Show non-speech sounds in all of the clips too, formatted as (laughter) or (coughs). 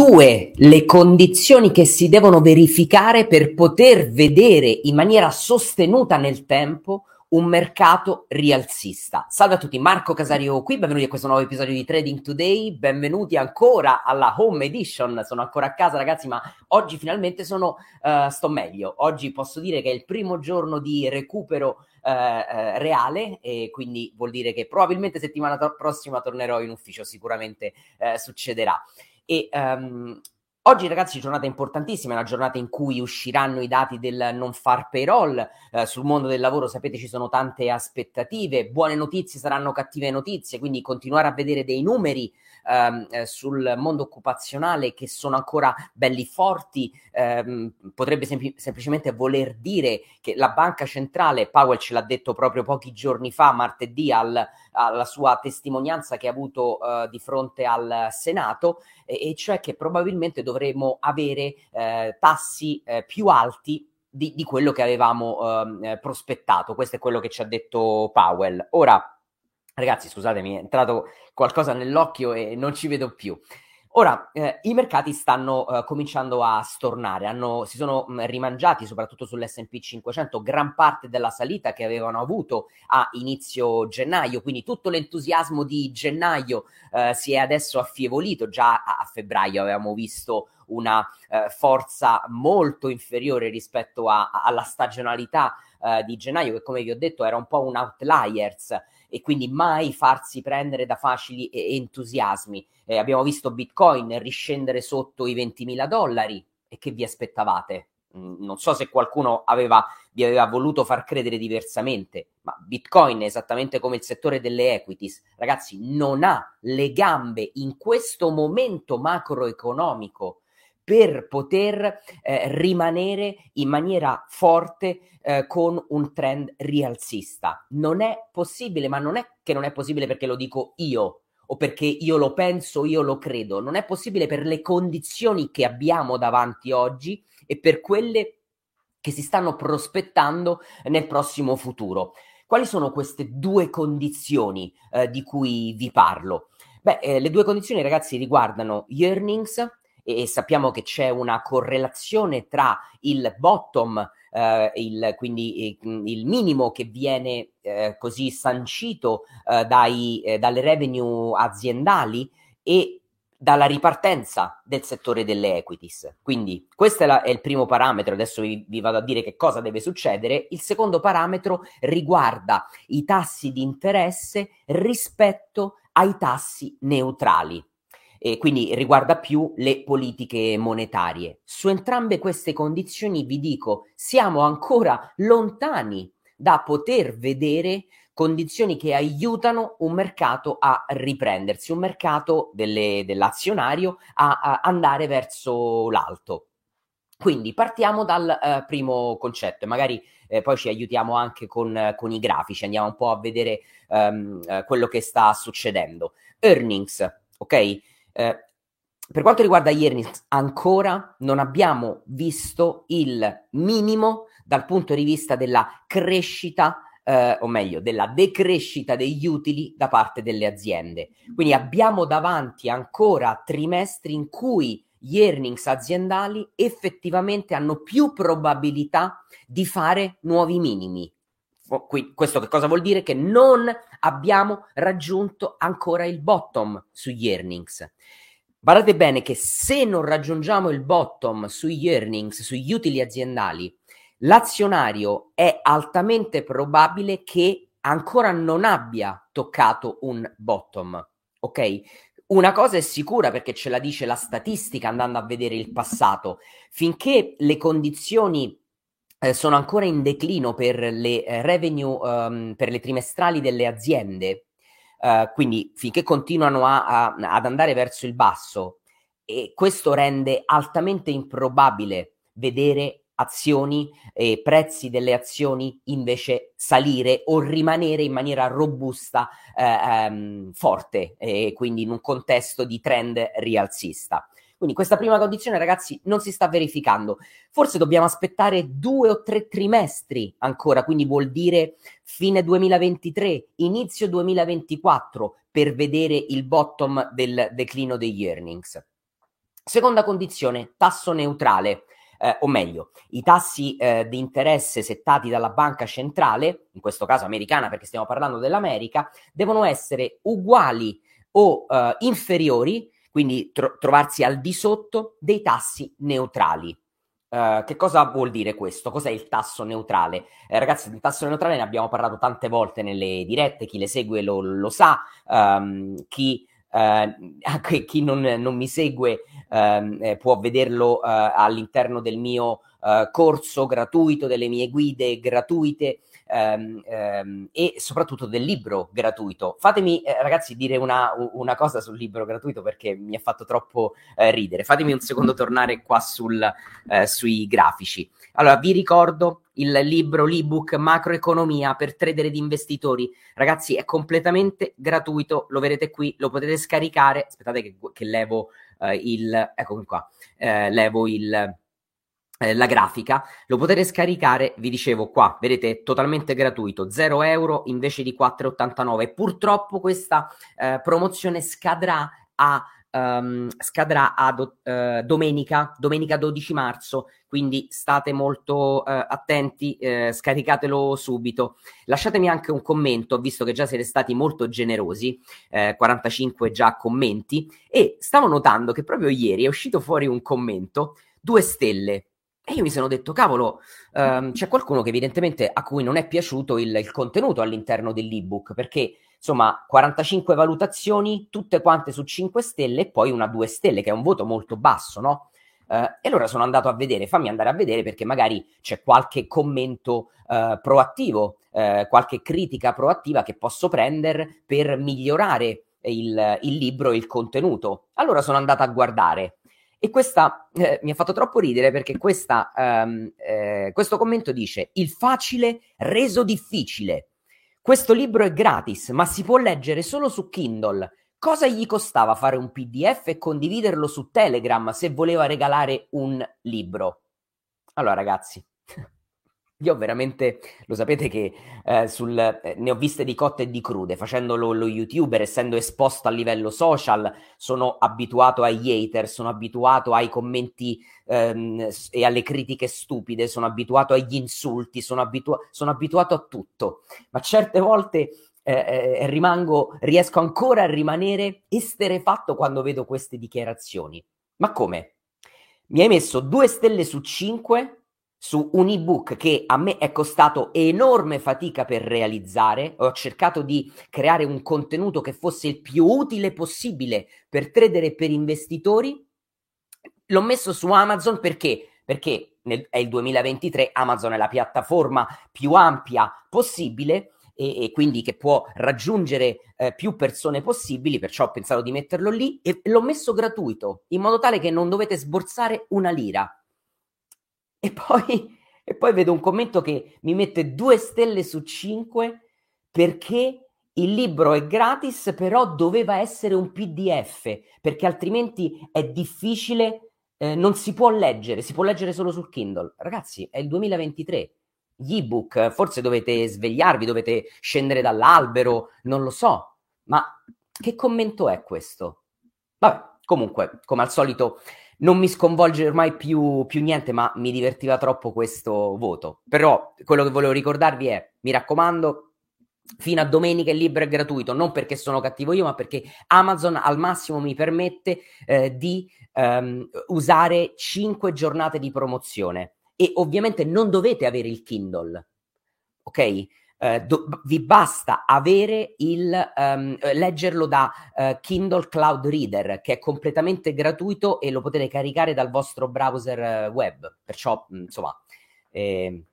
Due le condizioni che si devono verificare per poter vedere in maniera sostenuta nel tempo un mercato rialzista. Salve a tutti, Marco Casario qui, benvenuti a questo nuovo episodio di Trading Today, benvenuti ancora alla Home Edition, sono ancora a casa ragazzi, ma oggi finalmente sono, uh, sto meglio, oggi posso dire che è il primo giorno di recupero uh, uh, reale e quindi vuol dire che probabilmente settimana to- prossima tornerò in ufficio, sicuramente succederà. E um, Oggi ragazzi giornata importantissima, è una giornata in cui usciranno i dati del non far payroll, eh, sul mondo del lavoro sapete ci sono tante aspettative, buone notizie saranno cattive notizie, quindi continuare a vedere dei numeri ehm, eh, sul mondo occupazionale che sono ancora belli forti, ehm, potrebbe sempl- semplicemente voler dire che la banca centrale, Powell ce l'ha detto proprio pochi giorni fa, martedì, al, alla sua testimonianza che ha avuto eh, di fronte al Senato, e, e, cioè che probabilmente dovremo avere eh, tassi eh, più alti di, di, quello che avevamo ehm, eh, prospettato. Questo è quello che ci ha detto Powell. Ora, Ragazzi, scusatemi, è entrato qualcosa nell'occhio e non ci vedo più. Ora, eh, i mercati stanno eh, cominciando a stornare, hanno, si sono mh, rimangiati soprattutto sull'SP 500 gran parte della salita che avevano avuto a inizio gennaio, quindi tutto l'entusiasmo di gennaio eh, si è adesso affievolito, già a, a febbraio avevamo visto una eh, forza molto inferiore rispetto a, a, alla stagionalità eh, di gennaio, che come vi ho detto era un po' un outliers e quindi mai farsi prendere da facili entusiasmi. Eh, abbiamo visto Bitcoin riscendere sotto i 20.000 dollari e che vi aspettavate? Mm, non so se qualcuno aveva, vi aveva voluto far credere diversamente, ma Bitcoin, esattamente come il settore delle equities, ragazzi, non ha le gambe in questo momento macroeconomico per poter eh, rimanere in maniera forte eh, con un trend rialzista. Non è possibile, ma non è che non è possibile perché lo dico io o perché io lo penso, io lo credo, non è possibile per le condizioni che abbiamo davanti oggi e per quelle che si stanno prospettando nel prossimo futuro. Quali sono queste due condizioni eh, di cui vi parlo? Beh, eh, le due condizioni, ragazzi, riguardano gli earnings e, sappiamo che c'è una correlazione tra il bottom, eh, il, quindi il minimo che viene eh, così sancito eh, dai, eh, dalle revenue aziendali e dalla ripartenza del settore delle equities. Quindi questo è, la, è il primo parametro, adesso vi, vi, vado a dire che cosa deve succedere. Il secondo parametro riguarda i tassi di interesse rispetto ai tassi neutrali e quindi riguarda più le politiche monetarie. Su entrambe queste condizioni vi dico, siamo ancora lontani da poter vedere condizioni che aiutano un mercato a riprendersi, un mercato delle, dell'azionario a, a, andare verso l'alto. Quindi partiamo dal uh, primo concetto e magari eh, poi ci aiutiamo anche con, con, i grafici, andiamo un po' a vedere um, uh, quello che sta succedendo. Earnings, ok? Eh, per quanto riguarda earnings, ancora non abbiamo visto il minimo dal punto di vista della crescita, eh, o meglio, della decrescita degli utili da parte delle aziende. Quindi abbiamo davanti ancora trimestri in cui gli earnings aziendali effettivamente hanno più probabilità di fare nuovi minimi. Questo che cosa vuol dire? Che non abbiamo raggiunto ancora il bottom sugli earnings. Guardate bene che se non raggiungiamo il bottom sugli earnings, sugli utili aziendali, l'azionario è altamente probabile che ancora non abbia toccato un bottom. Ok? Una cosa è sicura perché ce la dice la statistica andando a vedere il passato. Finché le condizioni eh, sono ancora in declino per le eh, revenue, um, per le trimestrali delle aziende, uh, quindi finché continuano a, a, ad andare verso il basso, e questo rende altamente improbabile vedere azioni e prezzi delle azioni invece salire o rimanere in maniera robusta, eh, um, forte, quindi in un contesto di trend rialzista. Quindi questa prima condizione, ragazzi, non si sta verificando. Forse dobbiamo aspettare due o tre trimestri ancora, quindi vuol dire fine 2023, inizio 2024, per vedere il bottom del declino degli earnings. Seconda condizione, tasso neutrale. Eh, o meglio, i tassi eh, di interesse settati dalla banca centrale, in questo caso americana perché stiamo parlando dell'America, devono essere uguali o eh, inferiori, quindi tro- trovarsi al di sotto dei tassi neutrali. Uh, che cosa vuol dire questo? Cos'è il tasso neutrale? Eh, ragazzi, del tasso neutrale ne abbiamo parlato tante volte nelle dirette, chi le segue lo, lo sa, um, chi, uh, (laughs) chi non, non, mi segue uh, può vederlo all'interno del mio corso gratuito, delle mie guide gratuite ehm, ehm, e soprattutto del libro gratuito. Fatemi, eh, ragazzi, dire una, una, cosa sul libro gratuito perché mi ha fatto troppo eh, ridere. Fatemi un secondo tornare qua sul, eh, sui grafici. Allora, vi ricordo il libro, l'ebook Macroeconomia per trader ed investitori. Ragazzi, è completamente gratuito, lo vedete qui, lo potete scaricare. Aspettate che, che levo eh, il... Eccomi qua. Eh, levo il la grafica, lo potete scaricare, vi dicevo qua, vedete, totalmente gratuito, 0 euro invece di 4,89. Purtroppo questa eh, promozione scadrà a Um, scadrà a do, uh, domenica, domenica 12 marzo, quindi state molto uh, attenti, uh, scaricatelo subito. Lasciatemi anche un commento, visto che già siete stati molto generosi, 45 già commenti, e stavo notando che proprio ieri è uscito fuori un commento, due stelle, e io mi sono detto, cavolo, um, c'è qualcuno che evidentemente a cui non è piaciuto il, il, contenuto all'interno dell'ebook, perché insomma 45 valutazioni, tutte quante su 5 stelle e poi una 2 stelle, che è un voto molto basso, no? Uh, e allora sono andato a vedere, fammi andare a vedere perché magari c'è qualche commento uh, proattivo, uh, qualche critica proattiva che posso prendere per migliorare il, il libro e il contenuto. Allora sono andato a guardare e questa eh, mi ha fatto troppo ridere perché questa, um, eh, questo commento dice: Il facile reso difficile. Questo libro è gratis, ma si può leggere solo su Kindle. Cosa gli costava fare un PDF e condividerlo su Telegram se voleva regalare un libro? Allora, ragazzi, io veramente, lo sapete che eh, sul, eh, ne ho viste di cotte e di crude, facendo lo, youtuber, essendo esposto a livello social, sono abituato agli hater, sono abituato ai commenti ehm, e alle critiche stupide, sono abituato agli insulti, sono, abitua- sono abituato a tutto, ma certe volte eh, eh, rimango, riesco ancora a rimanere esterefatto quando vedo queste dichiarazioni. Ma come? Mi hai messo due stelle su cinque su un ebook che a me è costato enorme fatica per realizzare. Ho cercato di creare un contenuto che fosse il più utile possibile per trader e per investitori. L'ho messo su Amazon perché? Perché nel, è il 2023, Amazon è la piattaforma più ampia possibile e, e quindi che può raggiungere eh, più persone possibili, perciò ho pensato di metterlo lì e l'ho messo gratuito, in modo tale che non dovete sborsare una lira e poi, e poi vedo un commento che mi mette due stelle su cinque perché il libro è gratis, però doveva essere un PDF, perché altrimenti è difficile, eh, non si può leggere, si può leggere solo sul Kindle. Ragazzi, è il 2023. Gli ebook, forse dovete svegliarvi, dovete scendere dall'albero, non lo so. Ma che commento è questo? Vabbè, comunque, come al solito, non mi sconvolge ormai più, più, niente, ma mi divertiva troppo questo voto. Però quello che volevo ricordarvi è, mi raccomando, fino a domenica il libro è gratuito, non perché sono cattivo io, ma perché Amazon al massimo mi permette eh, di ehm, usare 5 giornate di promozione. E ovviamente non dovete avere il Kindle, ok? Eh, do- vi basta avere il um, leggerlo da uh, Kindle Cloud Reader che è completamente gratuito e lo potete caricare dal vostro browser web perciò insomma eh,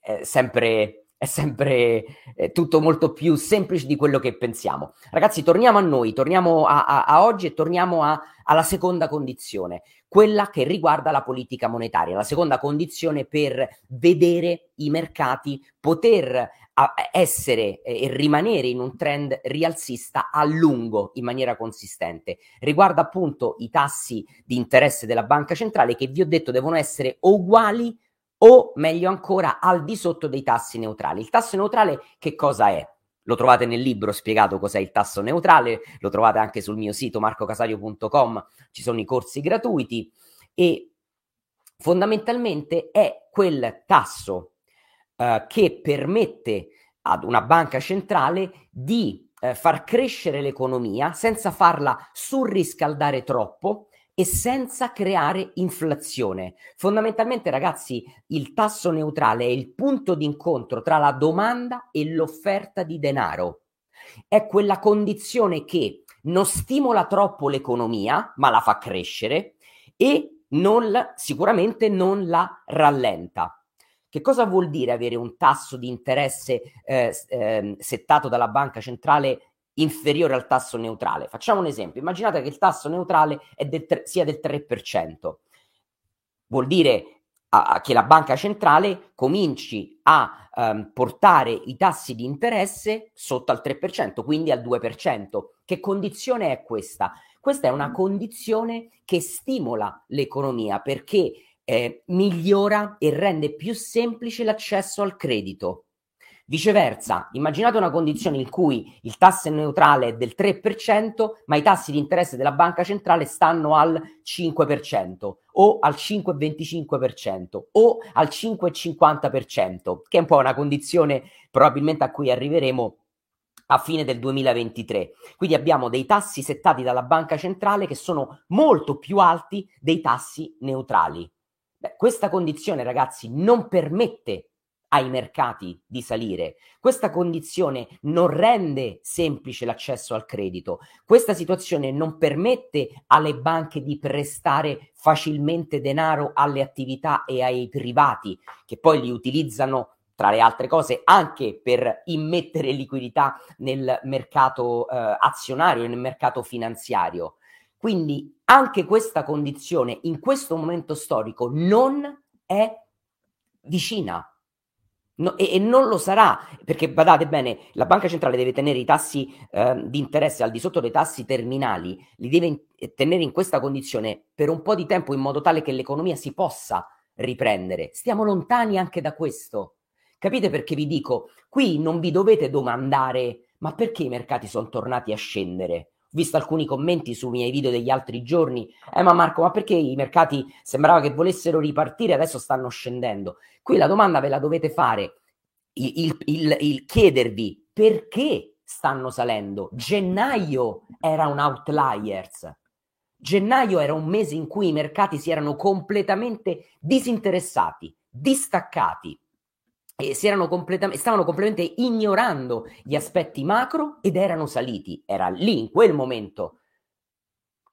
è sempre è sempre è tutto molto più semplice di quello che pensiamo. Ragazzi, torniamo a noi, torniamo a, a, a oggi e torniamo a, alla seconda condizione, quella che riguarda la politica monetaria, la seconda condizione per vedere i mercati poter essere e rimanere in un trend rialzista a lungo in maniera consistente. Riguarda appunto i tassi di interesse della banca centrale che vi ho detto devono essere uguali o meglio ancora al di sotto dei tassi neutrali. Il tasso neutrale che cosa è? lo trovate nel libro spiegato cos'è il tasso neutrale, lo trovate anche sul mio sito marcocasario.com, ci sono i corsi gratuiti e fondamentalmente è quel tasso eh, che permette ad una banca centrale di eh, far crescere l'economia senza farla surriscaldare troppo e senza creare inflazione. Fondamentalmente, ragazzi, il tasso neutrale è il punto d'incontro tra la domanda e l'offerta di denaro. È quella condizione che non stimola troppo l'economia, ma la fa crescere e non sicuramente non la rallenta. Che cosa vuol dire avere un tasso di interesse eh, eh, settato dalla banca centrale inferiore al tasso neutrale? Facciamo un esempio. Immaginate che il tasso neutrale del tre, sia del 3%. Vuol dire a, che la banca centrale cominci a um, portare i tassi di interesse sotto al 3%, quindi al 2%. Che condizione è questa? Questa è una condizione che stimola l'economia perché eh, migliora e rende più semplice l'accesso al credito. Viceversa, immaginate una condizione in cui il tasso neutrale è del 3%, ma i tassi di interesse della banca centrale stanno al 5% o al 5,25% o al 5,50%, che è un po' una condizione probabilmente a cui arriveremo a fine del 2023. Quindi abbiamo dei tassi settati dalla banca centrale che sono molto più alti dei tassi neutrali. Beh, questa condizione, ragazzi, non permette ai mercati di salire. Questa condizione non rende semplice l'accesso al credito. Questa situazione non permette alle banche di prestare facilmente denaro alle attività e ai privati che poi li utilizzano tra le altre cose anche per immettere liquidità nel mercato eh, azionario, nel mercato finanziario. Quindi anche questa condizione in questo momento storico non è vicina. No, e, e, non lo sarà perché badate bene, la banca centrale deve tenere i tassi eh, di interesse al di sotto dei tassi terminali, li deve in, eh, tenere in questa condizione per un po' di tempo in modo tale che l'economia si possa riprendere. Stiamo lontani anche da questo. Capite perché vi dico, qui non vi dovete domandare ma perché i mercati sono tornati a scendere? Visto alcuni commenti sui miei video degli altri giorni, eh ma Marco, ma perché i mercati sembrava che volessero ripartire, adesso stanno scendendo? Qui la domanda ve la dovete fare, il, il, il, chiedervi perché stanno salendo. Gennaio era un outliers. Gennaio era un mese in cui i mercati si erano completamente disinteressati, distaccati completamente, stavano completamente ignorando gli aspetti macro ed erano saliti. Era lì, in quel momento,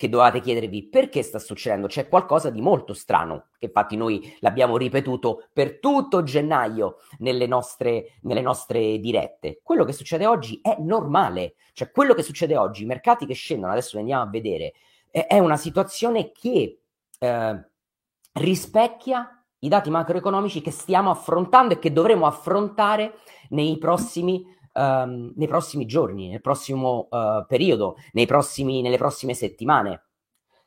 che dovevate chiedervi perché sta succedendo. C'è qualcosa di molto strano, che infatti noi l'abbiamo ripetuto per tutto gennaio nelle nostre, nelle nostre dirette. Quello che succede oggi è normale, cioè quello che succede oggi, i mercati che scendono, adesso andiamo a vedere, è, è una situazione che eh, rispecchia i dati macroeconomici che stiamo affrontando e che dovremo affrontare nei prossimi, um, nei prossimi giorni, nel prossimo uh, periodo, prossimi, nelle prossime settimane.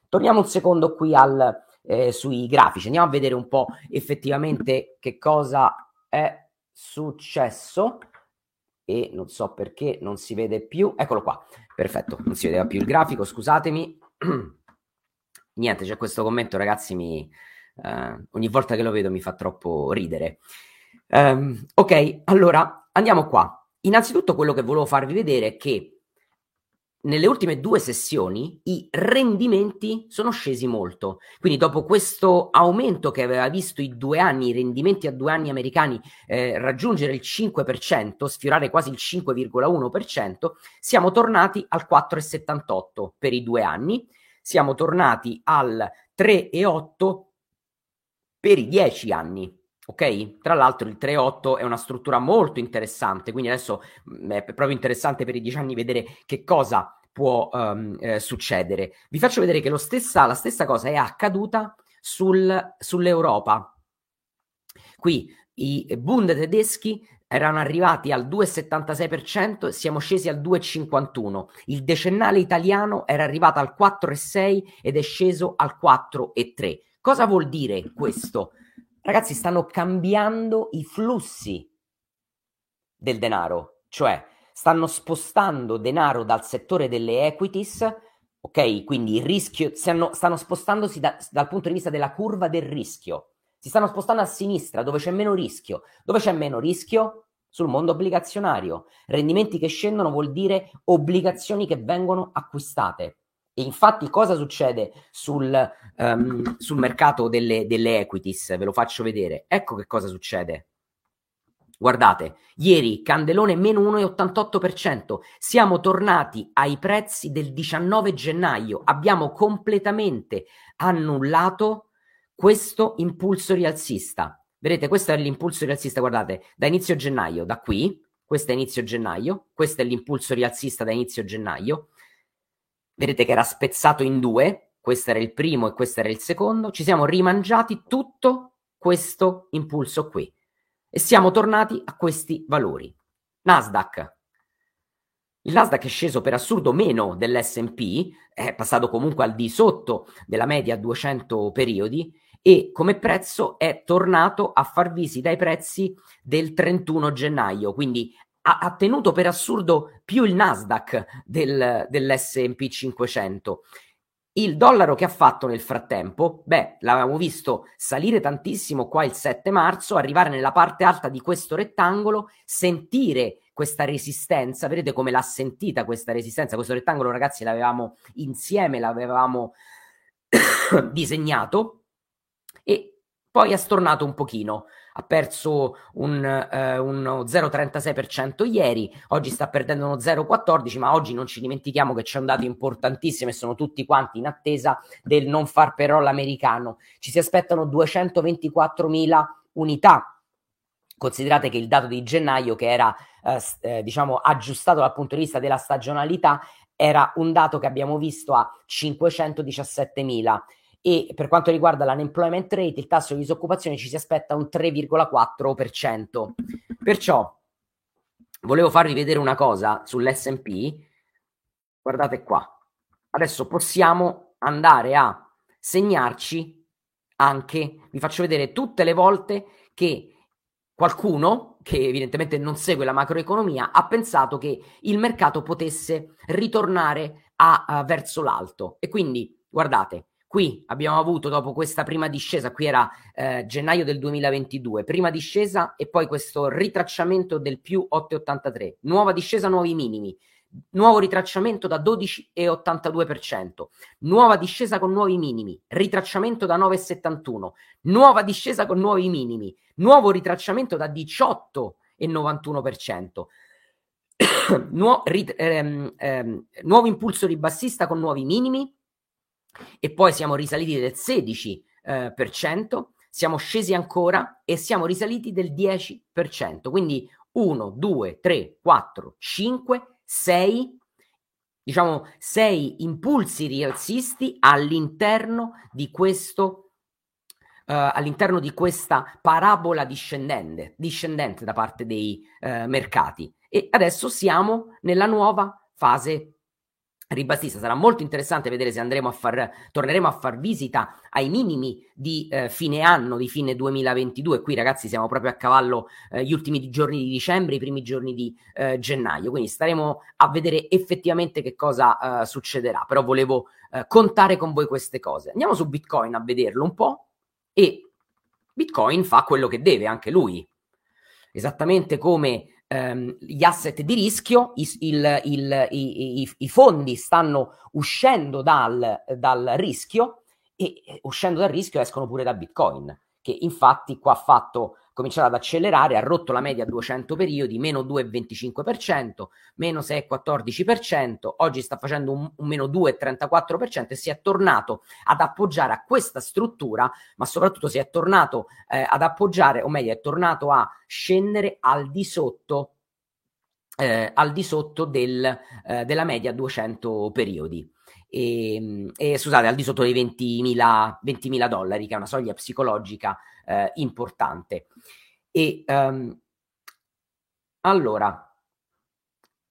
Torniamo un secondo qui al, eh, sui grafici, andiamo a vedere un po' effettivamente che cosa è successo. E non so perché non si vede più, eccolo qua, perfetto, non si vedeva più il grafico, scusatemi. (clears throat) Niente, c'è questo commento, ragazzi, mi, Uh, ogni volta che lo vedo mi fa troppo ridere. Um, ok, allora andiamo qua. Innanzitutto quello che volevo farvi vedere è che nelle ultime due sessioni i rendimenti sono scesi molto. Quindi dopo questo aumento che aveva visto i due anni, i rendimenti a due anni americani eh, raggiungere il 5%, sfiorare quasi il 5,1%, siamo tornati al 4,78 per i due anni, siamo tornati al 3,8 per i 10 anni. Ok? Tra l'altro il 3.8 è una struttura molto interessante, quindi adesso mm, è proprio interessante per i 10 anni vedere che cosa può um, eh, succedere. Vi faccio vedere che stessa, la stessa cosa è accaduta sul, sull'Europa. Qui i Bund tedeschi erano arrivati al 2,76%, siamo scesi al 2,51%. Il decennale italiano era arrivato al 4,6% ed è sceso al 4,3%. Cosa vuol dire questo? Ragazzi, stanno cambiando i flussi del denaro, cioè stanno spostando denaro dal settore delle equities, ok? Quindi il rischio, stanno, stanno spostandosi da, dal punto di vista della curva del rischio. Si stanno spostando a sinistra, dove c'è meno rischio. Dove c'è meno rischio? Sul mondo obbligazionario. Rendimenti che scendono vuol dire obbligazioni che vengono acquistate. E infatti cosa succede sul, um, sul mercato delle, delle equities? Ve lo faccio vedere. Ecco che cosa succede. Guardate, ieri Candelone meno 1,88%, siamo tornati ai prezzi del 19 gennaio, abbiamo completamente annullato questo impulso rialzista. Vedete, questo è l'impulso rialzista, guardate, da inizio gennaio, da qui, questo è inizio gennaio, questo è l'impulso rialzista da inizio gennaio. Vedete che era spezzato in due, questo era il primo e questo era il secondo, ci siamo rimangiati tutto questo impulso qui e siamo tornati a questi valori. Nasdaq. Il Nasdaq è sceso per assurdo meno dell'S&P, è passato comunque al di sotto della media 200 periodi e come prezzo è tornato a far visita ai prezzi del 31 gennaio, quindi ha, ha tenuto per assurdo più il Nasdaq del, dell'S&P 500 il dollaro che ha fatto nel frattempo? Beh, l'avevamo visto salire tantissimo qua il 7 marzo, arrivare nella parte alta di questo rettangolo, sentire questa resistenza, vedete come l'ha sentita questa resistenza, questo rettangolo ragazzi l'avevamo insieme, l'avevamo (coughs) disegnato e poi ha stornato un pochino ha perso un, eh, uno 0,36% ieri, oggi sta perdendo uno 0,14%, ma oggi non ci dimentichiamo che c'è un dato importantissimo e sono tutti quanti in attesa del non far però l'americano. Ci si aspettano 224.000 unità. Considerate che il dato di gennaio, che era eh, eh, diciamo aggiustato dal punto di vista della stagionalità, era un dato che abbiamo visto a 517.000 e per quanto riguarda l'unemployment rate, il tasso di disoccupazione ci si aspetta un 3,4%. Perciò volevo farvi vedere una cosa sull'SP. Guardate qua. Adesso possiamo andare a segnarci anche, vi faccio vedere tutte le volte che qualcuno, che evidentemente non segue la macroeconomia, ha pensato che il mercato potesse ritornare a, a verso l'alto. E quindi, guardate, Qui abbiamo avuto dopo questa prima discesa, qui era eh, gennaio del 2022, prima discesa e poi questo ritracciamento del più 8,83, nuova discesa, nuovi minimi, nuovo ritracciamento da 12,82%, nuova discesa con nuovi minimi, ritracciamento da 9,71, nuova discesa con nuovi minimi, nuovo ritracciamento da 18,91%. (coughs) Nuo- rit- ehm, ehm, nuovo impulso ribassista con nuovi minimi, e poi siamo risaliti del 16%, eh, cento, siamo scesi ancora e siamo risaliti del 10%. Quindi 1, 2, 3, 4, 5, 6, diciamo 6 impulsi rialzisti all'interno di questo Uh, all'interno di questa parabola discendente, discendente da parte dei uh, mercati. E adesso siamo nella nuova fase ribassista. Sarà molto interessante vedere se andremo a far, torneremo a far visita ai minimi di eh, fine anno, di fine 2022. Qui ragazzi siamo proprio a cavallo eh, gli ultimi giorni di dicembre, i primi giorni di eh, gennaio, quindi staremo a vedere effettivamente che cosa eh, succederà, però volevo eh, contare con voi queste cose. Andiamo su Bitcoin a vederlo un po' e Bitcoin fa quello che deve anche lui. Esattamente come ehm, gli asset di rischio, i, il, il, i, i, fondi stanno uscendo dal, dal rischio e uscendo dal rischio escono pure da Bitcoin, che infatti qua ha fatto cominciato ad accelerare, ha rotto la media a 200 periodi, meno 2,25%, meno 6,14%, oggi sta facendo un, un meno 2,34% e si è tornato ad appoggiare a questa struttura, ma soprattutto si è tornato eh, ad appoggiare, o meglio, è tornato a scendere al di sotto eh, al di sotto del, eh, della media 200 periodi. E, e, scusate, al di sotto dei 20.000, 20.000 dollari, che è una soglia psicologica eh, importante. E um, allora,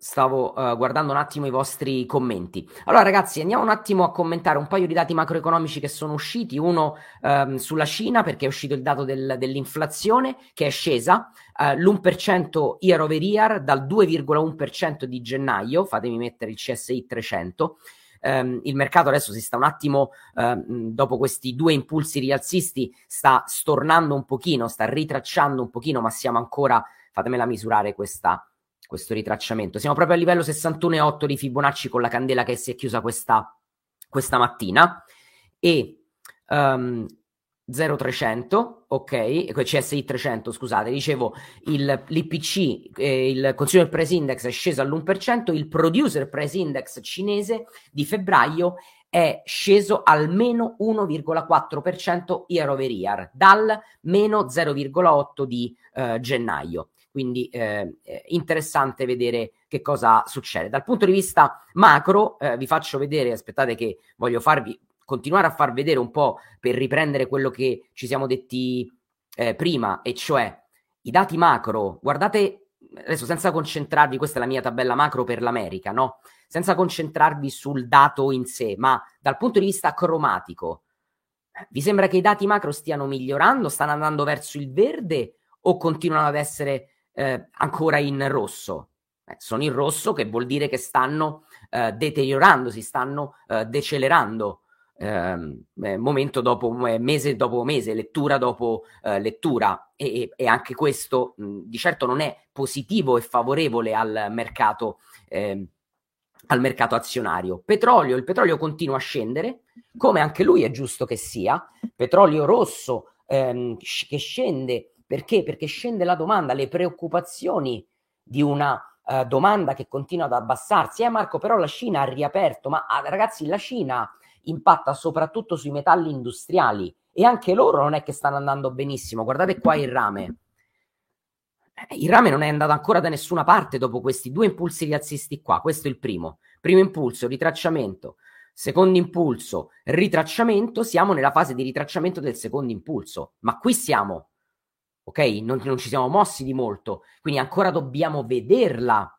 Stavo uh, guardando un attimo i vostri commenti. Allora, ragazzi, andiamo un attimo a commentare un paio di dati macroeconomici che sono usciti. Uno um, sulla Cina, perché è uscito il dato del, dell'inflazione che è scesa uh, l'1% year over year dal 2,1% di gennaio. Fatemi mettere il CSI 300. Um, il mercato adesso si sta un attimo, uh, dopo questi due impulsi rialzisti, sta stornando un pochino, sta ritracciando un pochino, ma siamo ancora, fatemela misurare questa questo ritracciamento. Siamo proprio a livello 61,8 di Fibonacci con la candela che si è chiusa questa, questa mattina e um, 0300, ok, CSI 300, scusate, dicevo il, l'IPC, eh, il Consumer Price Index è sceso all'1%, il Producer Price Index cinese di febbraio è sceso al meno 1,4% year over year, dal meno 0,8% di eh, gennaio. Quindi eh, interessante vedere che cosa succede. Dal punto di vista macro, eh, vi faccio vedere, aspettate che voglio farvi continuare a far vedere un po' per riprendere quello che ci siamo detti eh, prima, e cioè i dati macro, guardate adesso senza concentrarvi, questa è la mia tabella macro per l'America, no? Senza concentrarvi sul dato in sé, ma dal punto di vista cromatico, vi sembra che i dati macro stiano migliorando, stanno andando verso il verde o continuano ad essere eh, ancora in rosso. Eh, sono in rosso che vuol dire che stanno eh, deteriorando, si stanno eh, decelerando ehm, eh, momento dopo eh, mese dopo mese, lettura dopo lettura e, e, anche questo mh, di certo non è positivo e favorevole al mercato, ehm, al mercato azionario. Petrolio, il petrolio continua a scendere, come anche lui è giusto che sia, petrolio rosso ehm, che scende perché? Perché scende la domanda, le preoccupazioni di una uh, domanda che continua ad abbassarsi. Eh Marco, però la Cina ha riaperto, ma ah, ragazzi, la Cina impatta soprattutto sui metalli industriali e anche loro non è che stanno andando benissimo. Guardate qua il rame. Eh, il rame non è andato ancora da nessuna parte dopo questi due impulsi rialzisti qua. Questo è il primo. Primo impulso, ritracciamento. Secondo impulso, ritracciamento. Siamo nella fase di ritracciamento del secondo impulso. Ma qui siamo ok? Non, non ci siamo mossi di molto, quindi ancora dobbiamo vederla.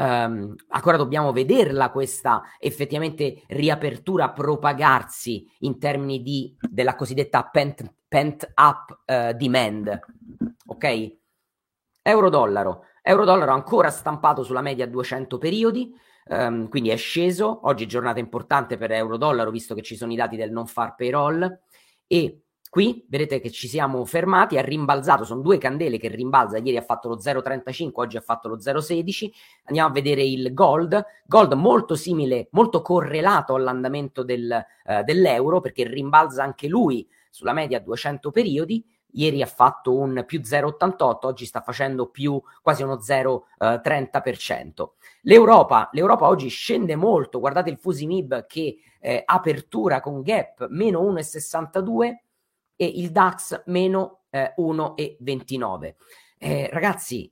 Um, ancora dobbiamo vederla questa effettivamente riapertura propagarsi in termini di, della cosiddetta pent, pent up uh, demand, ok? Euro-dollaro. Euro-dollaro ancora stampato sulla media 200 periodi, um, quindi è sceso. Oggi giornata importante per euro-dollaro, visto che ci sono i dati del non far payroll. E Qui vedete che ci siamo fermati, è rimbalzato, sono due candele che rimbalza, ieri ha fatto lo 0,35, oggi ha fatto lo 0,16. Andiamo a vedere il gold, gold molto simile, molto correlato all'andamento del, eh, dell'euro perché rimbalza anche lui sulla media 200 periodi. Ieri ha fatto un più 0,88, oggi sta facendo più quasi uno 0,30%. L'Europa, l'Europa oggi scende molto, guardate il Fusimib che eh, apertura con gap meno 1,62 e il DAX meno eh, 1,29. Eh, ragazzi,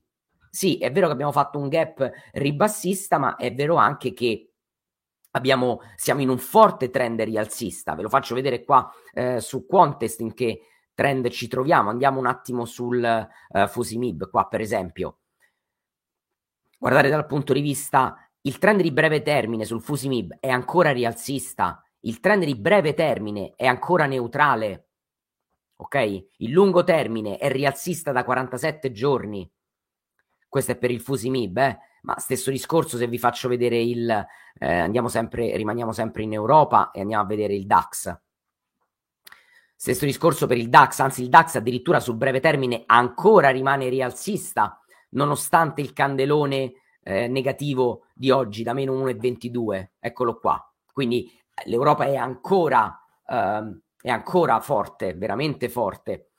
sì, è vero che abbiamo fatto un gap ribassista, ma è vero anche che abbiamo, siamo in un forte trend rialzista. Ve lo faccio vedere qua eh, su Quantest in che trend ci troviamo. Andiamo un attimo sul uh, Fusimib, qua per esempio. Guardate dal punto di vista, il trend di breve termine sul Fusimib è ancora rialzista, il trend di breve termine è ancora neutrale ok? Il lungo termine è rialzista da 47 giorni. Questo è per il Fusimib, eh? ma stesso discorso se vi faccio vedere il eh, andiamo sempre rimaniamo sempre in Europa e andiamo a vedere il DAX. Stesso discorso per il DAX, anzi il DAX addirittura sul breve termine ancora rimane rialzista nonostante il candelone eh, negativo di oggi da meno 1,22. Eccolo qua. Quindi l'Europa è ancora ehm, è ancora forte, veramente forte.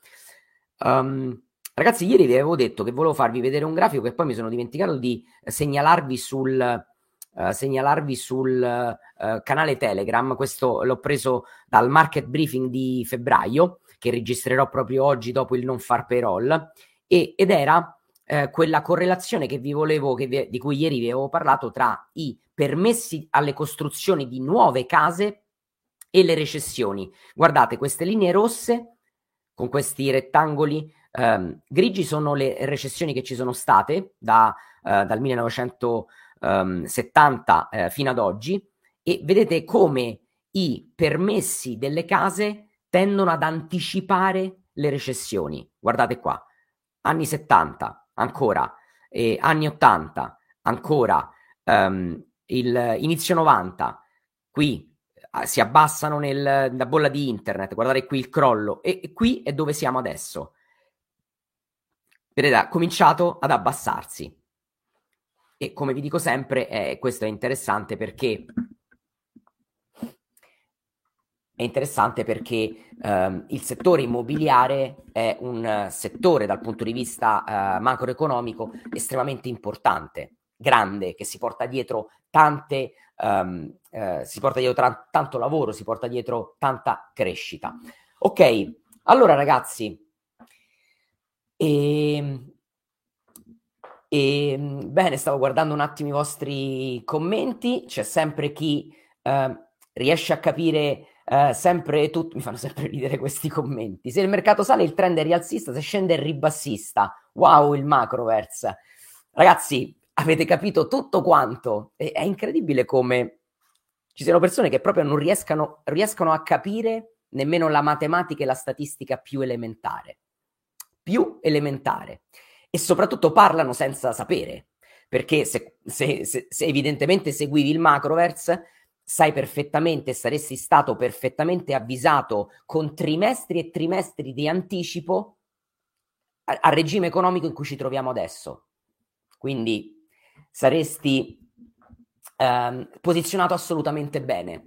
Um, ragazzi, ieri vi avevo detto che volevo farvi vedere un grafico che poi mi sono dimenticato di segnalarvi sul, uh, segnalarvi sul uh, canale Telegram. Questo l'ho preso dal market briefing di febbraio, che registrerò proprio oggi dopo il non far payroll, e, ed era eh, quella correlazione che vi volevo, che vi, di cui ieri vi avevo parlato tra i permessi alle costruzioni di nuove case e le recessioni. Guardate queste linee rosse con questi rettangoli Um, grigi sono le recessioni che ci sono state da, uh, dal 1970 uh, fino ad oggi e vedete come i permessi delle case tendono ad anticipare le recessioni. Guardate qua, anni 70, ancora, eh, anni 80, ancora, um, il inizio 90, qui si abbassano nel, nella bolla di internet, guardate qui il crollo, e, e qui è dove siamo adesso. Vedete, ha cominciato ad abbassarsi. E come vi dico sempre, eh, questo è interessante perché è interessante perché ehm, il settore immobiliare è un settore dal punto di vista uh, macroeconomico estremamente importante, grande, che si porta dietro tante, um, uh, si porta dietro tra- tanto lavoro, si porta dietro tanta crescita. Ok, allora ragazzi, e, ehm, e, ehm, bene, stavo guardando un attimo i vostri commenti, c'è sempre chi riesce a capire eh, sempre tutto, mi fanno sempre ridere (laughs) questi commenti. Se il mercato sale il trend è rialzista, se scende è ribassista. Wow, il macroverse. Ragazzi, avete capito tutto quanto. E, è incredibile come ci siano persone che proprio non riescano, riescano a capire nemmeno la matematica e la statistica più elementare. Più elementare. E soprattutto parlano senza sapere. Perché se, se, se, se evidentemente seguivi il macroverse, sai perfettamente, saresti stato perfettamente avvisato con trimestri e trimestri di anticipo al regime economico in cui ci troviamo adesso. Quindi saresti ehm, posizionato assolutamente bene.